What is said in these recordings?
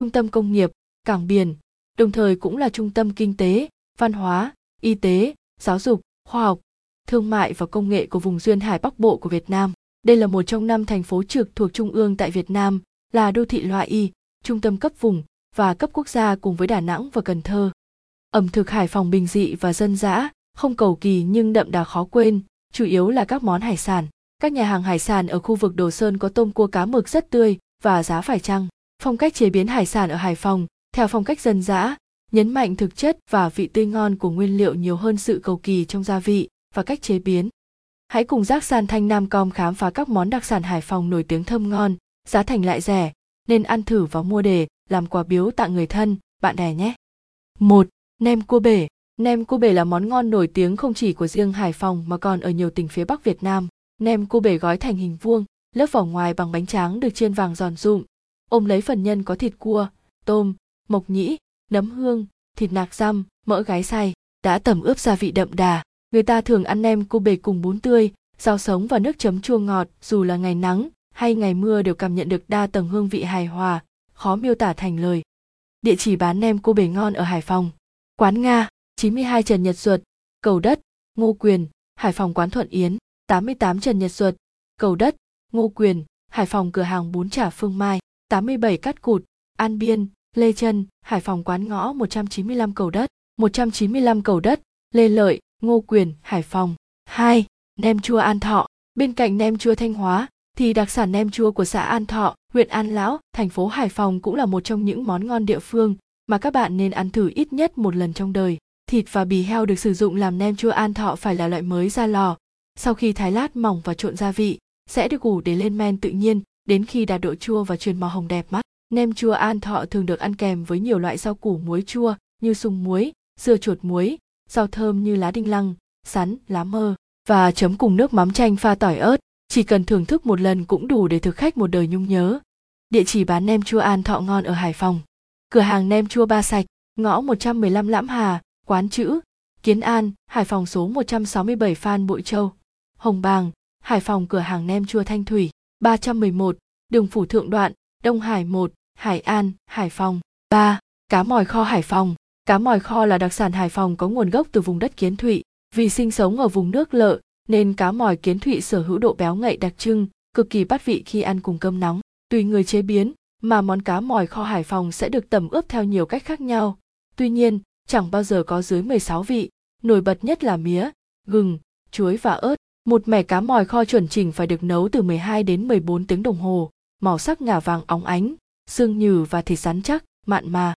trung tâm công nghiệp, cảng biển, đồng thời cũng là trung tâm kinh tế, văn hóa, y tế, giáo dục, khoa học, thương mại và công nghệ của vùng duyên hải Bắc Bộ của Việt Nam. Đây là một trong năm thành phố trực thuộc trung ương tại Việt Nam, là đô thị loại Y, trung tâm cấp vùng và cấp quốc gia cùng với Đà Nẵng và Cần Thơ. Ẩm thực Hải Phòng bình dị và dân dã, không cầu kỳ nhưng đậm đà khó quên, chủ yếu là các món hải sản. Các nhà hàng hải sản ở khu vực Đồ Sơn có tôm cua cá mực rất tươi và giá phải chăng. Phong cách chế biến hải sản ở Hải Phòng theo phong cách dân dã, nhấn mạnh thực chất và vị tươi ngon của nguyên liệu nhiều hơn sự cầu kỳ trong gia vị và cách chế biến. Hãy cùng Giác San Thanh Nam Com khám phá các món đặc sản Hải Phòng nổi tiếng thơm ngon, giá thành lại rẻ, nên ăn thử và mua để làm quà biếu tặng người thân, bạn bè nhé. một Nem cua bể Nem cua bể là món ngon nổi tiếng không chỉ của riêng Hải Phòng mà còn ở nhiều tỉnh phía Bắc Việt Nam. Nem cua bể gói thành hình vuông, lớp vỏ ngoài bằng bánh tráng được chiên vàng giòn rụm, ôm lấy phần nhân có thịt cua, tôm, mộc nhĩ, nấm hương, thịt nạc răm, mỡ gái xay, đã tẩm ướp gia vị đậm đà. Người ta thường ăn nem cua bể cùng bún tươi, rau sống và nước chấm chua ngọt, dù là ngày nắng hay ngày mưa đều cảm nhận được đa tầng hương vị hài hòa, khó miêu tả thành lời. Địa chỉ bán nem cua bể ngon ở Hải Phòng. Quán Nga, 92 Trần Nhật Duật, Cầu Đất, Ngô Quyền, Hải Phòng quán Thuận Yến, 88 Trần Nhật Duật, Cầu Đất, Ngô Quyền, Hải Phòng cửa hàng bún chả Phương Mai, 87 Cát Cụt, An Biên, Lê Trân, Hải Phòng quán ngõ 195 Cầu Đất, 195 Cầu Đất, Lê Lợi, Ngô Quyền, Hải Phòng. 2. Nem chua An Thọ, bên cạnh nem chua Thanh Hóa thì đặc sản nem chua của xã An Thọ, huyện An Lão, thành phố Hải Phòng cũng là một trong những món ngon địa phương mà các bạn nên ăn thử ít nhất một lần trong đời. Thịt và bì heo được sử dụng làm nem chua An Thọ phải là loại mới ra lò. Sau khi thái lát mỏng và trộn gia vị, sẽ được ủ để lên men tự nhiên đến khi đạt độ chua và truyền màu hồng đẹp mắt. Nem chua An Thọ thường được ăn kèm với nhiều loại rau củ muối chua như sung muối, dưa chuột muối, rau thơm như lá đinh lăng, sắn, lá mơ và chấm cùng nước mắm chanh pha tỏi ớt. Chỉ cần thưởng thức một lần cũng đủ để thực khách một đời nhung nhớ. Địa chỉ bán nem chua An Thọ ngon ở Hải Phòng. Cửa hàng nem chua Ba Sạch, ngõ 115 Lãm Hà, quán chữ, Kiến An, Hải Phòng số 167 Phan Bội Châu. Hồng Bàng, Hải Phòng cửa hàng nem chua Thanh Thủy, 311, đường Phủ Thượng Đoạn, Đông Hải 1, Hải An, Hải Phòng. 3. Cá mòi kho Hải Phòng. Cá mòi kho là đặc sản Hải Phòng có nguồn gốc từ vùng đất Kiến Thụy. Vì sinh sống ở vùng nước lợ, nên cá mòi Kiến Thụy sở hữu độ béo ngậy đặc trưng, cực kỳ bắt vị khi ăn cùng cơm nóng. Tùy người chế biến, mà món cá mòi kho Hải Phòng sẽ được tẩm ướp theo nhiều cách khác nhau. Tuy nhiên, chẳng bao giờ có dưới 16 vị, nổi bật nhất là mía, gừng, chuối và ớt. Một mẻ cá mòi kho chuẩn chỉnh phải được nấu từ 12 đến 14 tiếng đồng hồ, màu sắc ngả vàng óng ánh, xương nhừ và thịt rắn chắc, mặn mà.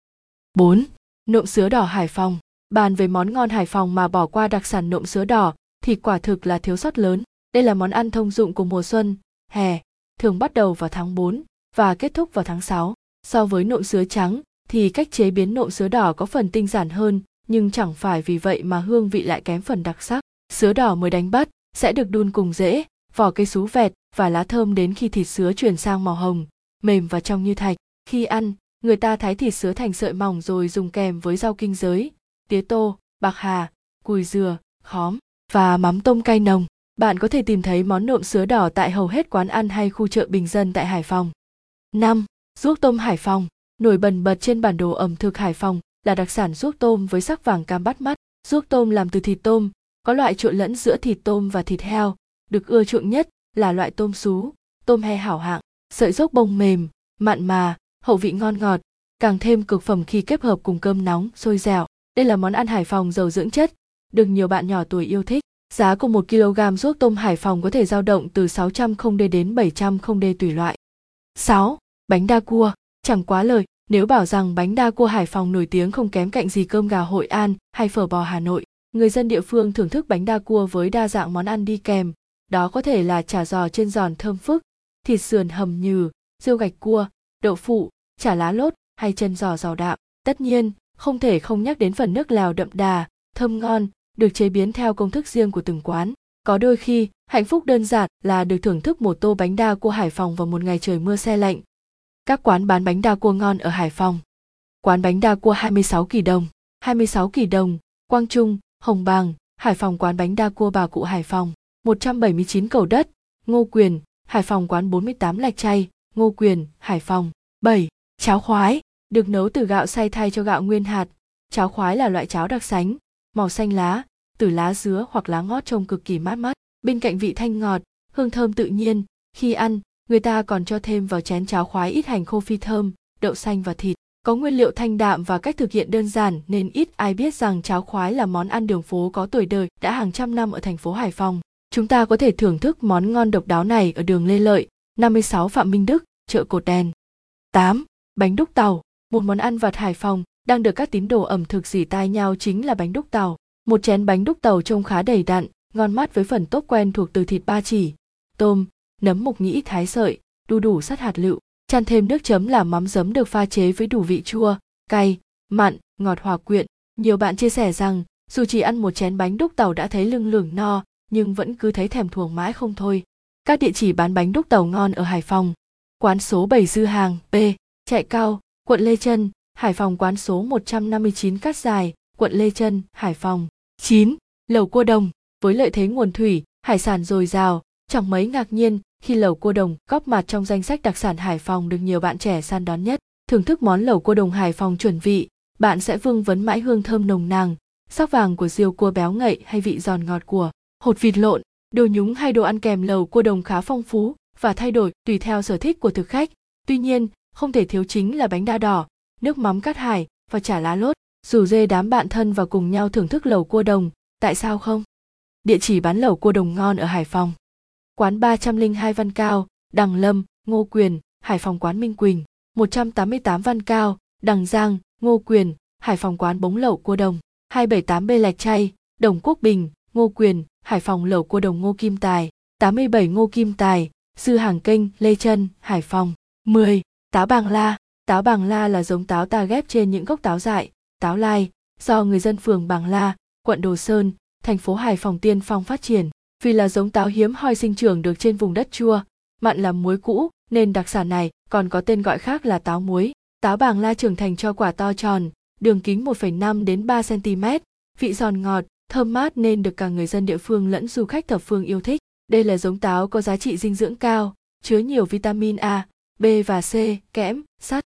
4. Nộm sứa đỏ Hải Phòng Bàn về món ngon Hải Phòng mà bỏ qua đặc sản nộm sứa đỏ thì quả thực là thiếu sót lớn. Đây là món ăn thông dụng của mùa xuân, hè, thường bắt đầu vào tháng 4 và kết thúc vào tháng 6. So với nộm sứa trắng thì cách chế biến nộm sứa đỏ có phần tinh giản hơn, nhưng chẳng phải vì vậy mà hương vị lại kém phần đặc sắc. Sứa đỏ mới đánh bắt sẽ được đun cùng rễ, vỏ cây sú vẹt và lá thơm đến khi thịt sứa chuyển sang màu hồng, mềm và trong như thạch. Khi ăn, người ta thái thịt sứa thành sợi mỏng rồi dùng kèm với rau kinh giới, tía tô, bạc hà, cùi dừa, khóm và mắm tôm cay nồng. Bạn có thể tìm thấy món nộm sứa đỏ tại hầu hết quán ăn hay khu chợ bình dân tại Hải Phòng. 5. Ruốc tôm Hải Phòng Nổi bần bật trên bản đồ ẩm thực Hải Phòng là đặc sản ruốc tôm với sắc vàng cam bắt mắt. Ruốc tôm làm từ thịt tôm, có loại trộn lẫn giữa thịt tôm và thịt heo, được ưa chuộng nhất là loại tôm sú, tôm he hảo hạng, sợi dốc bông mềm, mặn mà, hậu vị ngon ngọt, càng thêm cực phẩm khi kết hợp cùng cơm nóng, sôi dẻo. Đây là món ăn Hải Phòng giàu dưỡng chất, được nhiều bạn nhỏ tuổi yêu thích. Giá của 1 kg ruốc tôm Hải Phòng có thể dao động từ 600 không d đến 700 không d tùy loại. 6. Bánh đa cua, chẳng quá lời, nếu bảo rằng bánh đa cua Hải Phòng nổi tiếng không kém cạnh gì cơm gà Hội An hay phở bò Hà Nội. Người dân địa phương thưởng thức bánh đa cua với đa dạng món ăn đi kèm, đó có thể là chả giò trên giòn thơm phức, thịt sườn hầm nhừ, riêu gạch cua, đậu phụ, chả lá lốt hay chân giò giàu đạm. Tất nhiên, không thể không nhắc đến phần nước lào đậm đà, thơm ngon, được chế biến theo công thức riêng của từng quán. Có đôi khi, hạnh phúc đơn giản là được thưởng thức một tô bánh đa cua Hải Phòng vào một ngày trời mưa xe lạnh. Các quán bán bánh đa cua ngon ở Hải Phòng. Quán bánh đa cua 26 kỳ đồng, 26 kỳ đồng, Quang Trung, Hồng Bàng, Hải Phòng quán bánh đa cua bà cụ Hải Phòng, 179 cầu đất, Ngô Quyền, Hải Phòng quán 48 lạch chay, Ngô Quyền, Hải Phòng. 7. Cháo khoái, được nấu từ gạo xay thay cho gạo nguyên hạt. Cháo khoái là loại cháo đặc sánh, màu xanh lá, từ lá dứa hoặc lá ngót trông cực kỳ mát mắt. Bên cạnh vị thanh ngọt, hương thơm tự nhiên, khi ăn, người ta còn cho thêm vào chén cháo khoái ít hành khô phi thơm, đậu xanh và thịt. Có nguyên liệu thanh đạm và cách thực hiện đơn giản nên ít ai biết rằng cháo khoái là món ăn đường phố có tuổi đời đã hàng trăm năm ở thành phố Hải Phòng. Chúng ta có thể thưởng thức món ngon độc đáo này ở đường Lê Lợi, 56 Phạm Minh Đức, chợ Cột Đèn. 8. Bánh đúc tàu, một món ăn vặt Hải Phòng đang được các tín đồ ẩm thực dỉ tai nhau chính là bánh đúc tàu. Một chén bánh đúc tàu trông khá đầy đặn, ngon mắt với phần tốp quen thuộc từ thịt ba chỉ, tôm, nấm mục nhĩ thái sợi, đu đủ sắt hạt lựu, chan thêm nước chấm là mắm giấm được pha chế với đủ vị chua, cay, mặn, ngọt hòa quyện. Nhiều bạn chia sẻ rằng dù chỉ ăn một chén bánh đúc tàu đã thấy lưng lửng no, nhưng vẫn cứ thấy thèm thuồng mãi không thôi. Các địa chỉ bán bánh đúc tàu ngon ở Hải Phòng. Quán số 7 Dư Hàng, B, Chạy Cao, quận Lê Trân, Hải Phòng quán số 159 Cát Dài, quận Lê Trân, Hải Phòng. 9. Lẩu cua đồng, với lợi thế nguồn thủy, hải sản dồi dào, chẳng mấy ngạc nhiên khi lẩu cua đồng góp mặt trong danh sách đặc sản Hải Phòng được nhiều bạn trẻ săn đón nhất. Thưởng thức món lẩu cua đồng Hải Phòng chuẩn vị, bạn sẽ vương vấn mãi hương thơm nồng nàn, sắc vàng của riêu cua béo ngậy hay vị giòn ngọt của hột vịt lộn, đồ nhúng hay đồ ăn kèm lẩu cua đồng khá phong phú và thay đổi tùy theo sở thích của thực khách. Tuy nhiên, không thể thiếu chính là bánh đa đỏ, nước mắm cát hải và chả lá lốt. Rủ dê đám bạn thân và cùng nhau thưởng thức lẩu cua đồng, tại sao không? Địa chỉ bán lẩu cua đồng ngon ở Hải Phòng. Quán 302 Văn Cao, Đằng Lâm, Ngô Quyền, Hải Phòng quán Minh Quỳnh, 188 Văn Cao, Đằng Giang, Ngô Quyền, Hải Phòng quán bống lẩu cua đồng, 278B Lạch Chay, Đồng Quốc Bình, Ngô Quyền, Hải Phòng lẩu cua đồng Ngô Kim Tài, 87 Ngô Kim Tài, Sư Hàng Kênh, Lê Trân, Hải Phòng. 10. Táo bàng la. Táo bàng la là giống táo ta ghép trên những gốc táo dại, táo lai, do người dân phường Bàng La, quận Đồ Sơn, thành phố Hải Phòng tiên phong phát triển. Vì là giống táo hiếm hoi sinh trưởng được trên vùng đất chua, mặn làm muối cũ, nên đặc sản này còn có tên gọi khác là táo muối. Táo bàng la trưởng thành cho quả to tròn, đường kính 1,5 đến 3 cm, vị giòn ngọt, thơm mát nên được cả người dân địa phương lẫn du khách thập phương yêu thích. Đây là giống táo có giá trị dinh dưỡng cao, chứa nhiều vitamin A, B và C, kẽm, sắt.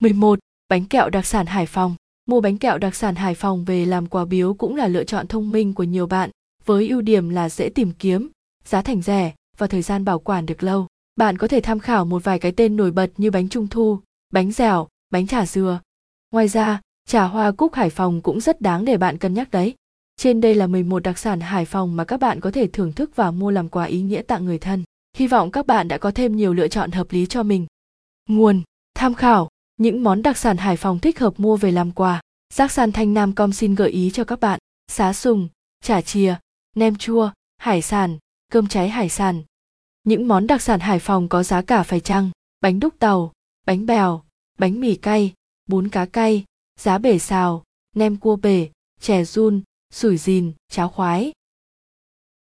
11. Bánh kẹo đặc sản Hải Phòng Mua bánh kẹo đặc sản Hải Phòng về làm quà biếu cũng là lựa chọn thông minh của nhiều bạn, với ưu điểm là dễ tìm kiếm, giá thành rẻ và thời gian bảo quản được lâu. Bạn có thể tham khảo một vài cái tên nổi bật như bánh trung thu, bánh dẻo, bánh chả dừa. Ngoài ra, trà hoa cúc Hải Phòng cũng rất đáng để bạn cân nhắc đấy. Trên đây là 11 đặc sản Hải Phòng mà các bạn có thể thưởng thức và mua làm quà ý nghĩa tặng người thân. Hy vọng các bạn đã có thêm nhiều lựa chọn hợp lý cho mình. Nguồn, tham khảo, những món đặc sản Hải Phòng thích hợp mua về làm quà. Giác San Thanh Nam Com xin gợi ý cho các bạn. Xá sùng, chả chìa, nem chua, hải sản, cơm cháy hải sản. Những món đặc sản Hải Phòng có giá cả phải chăng? Bánh đúc tàu, bánh bèo, bánh mì cay, bún cá cay, giá bể xào, nem cua bể, chè run, sủi dìn, cháo khoái.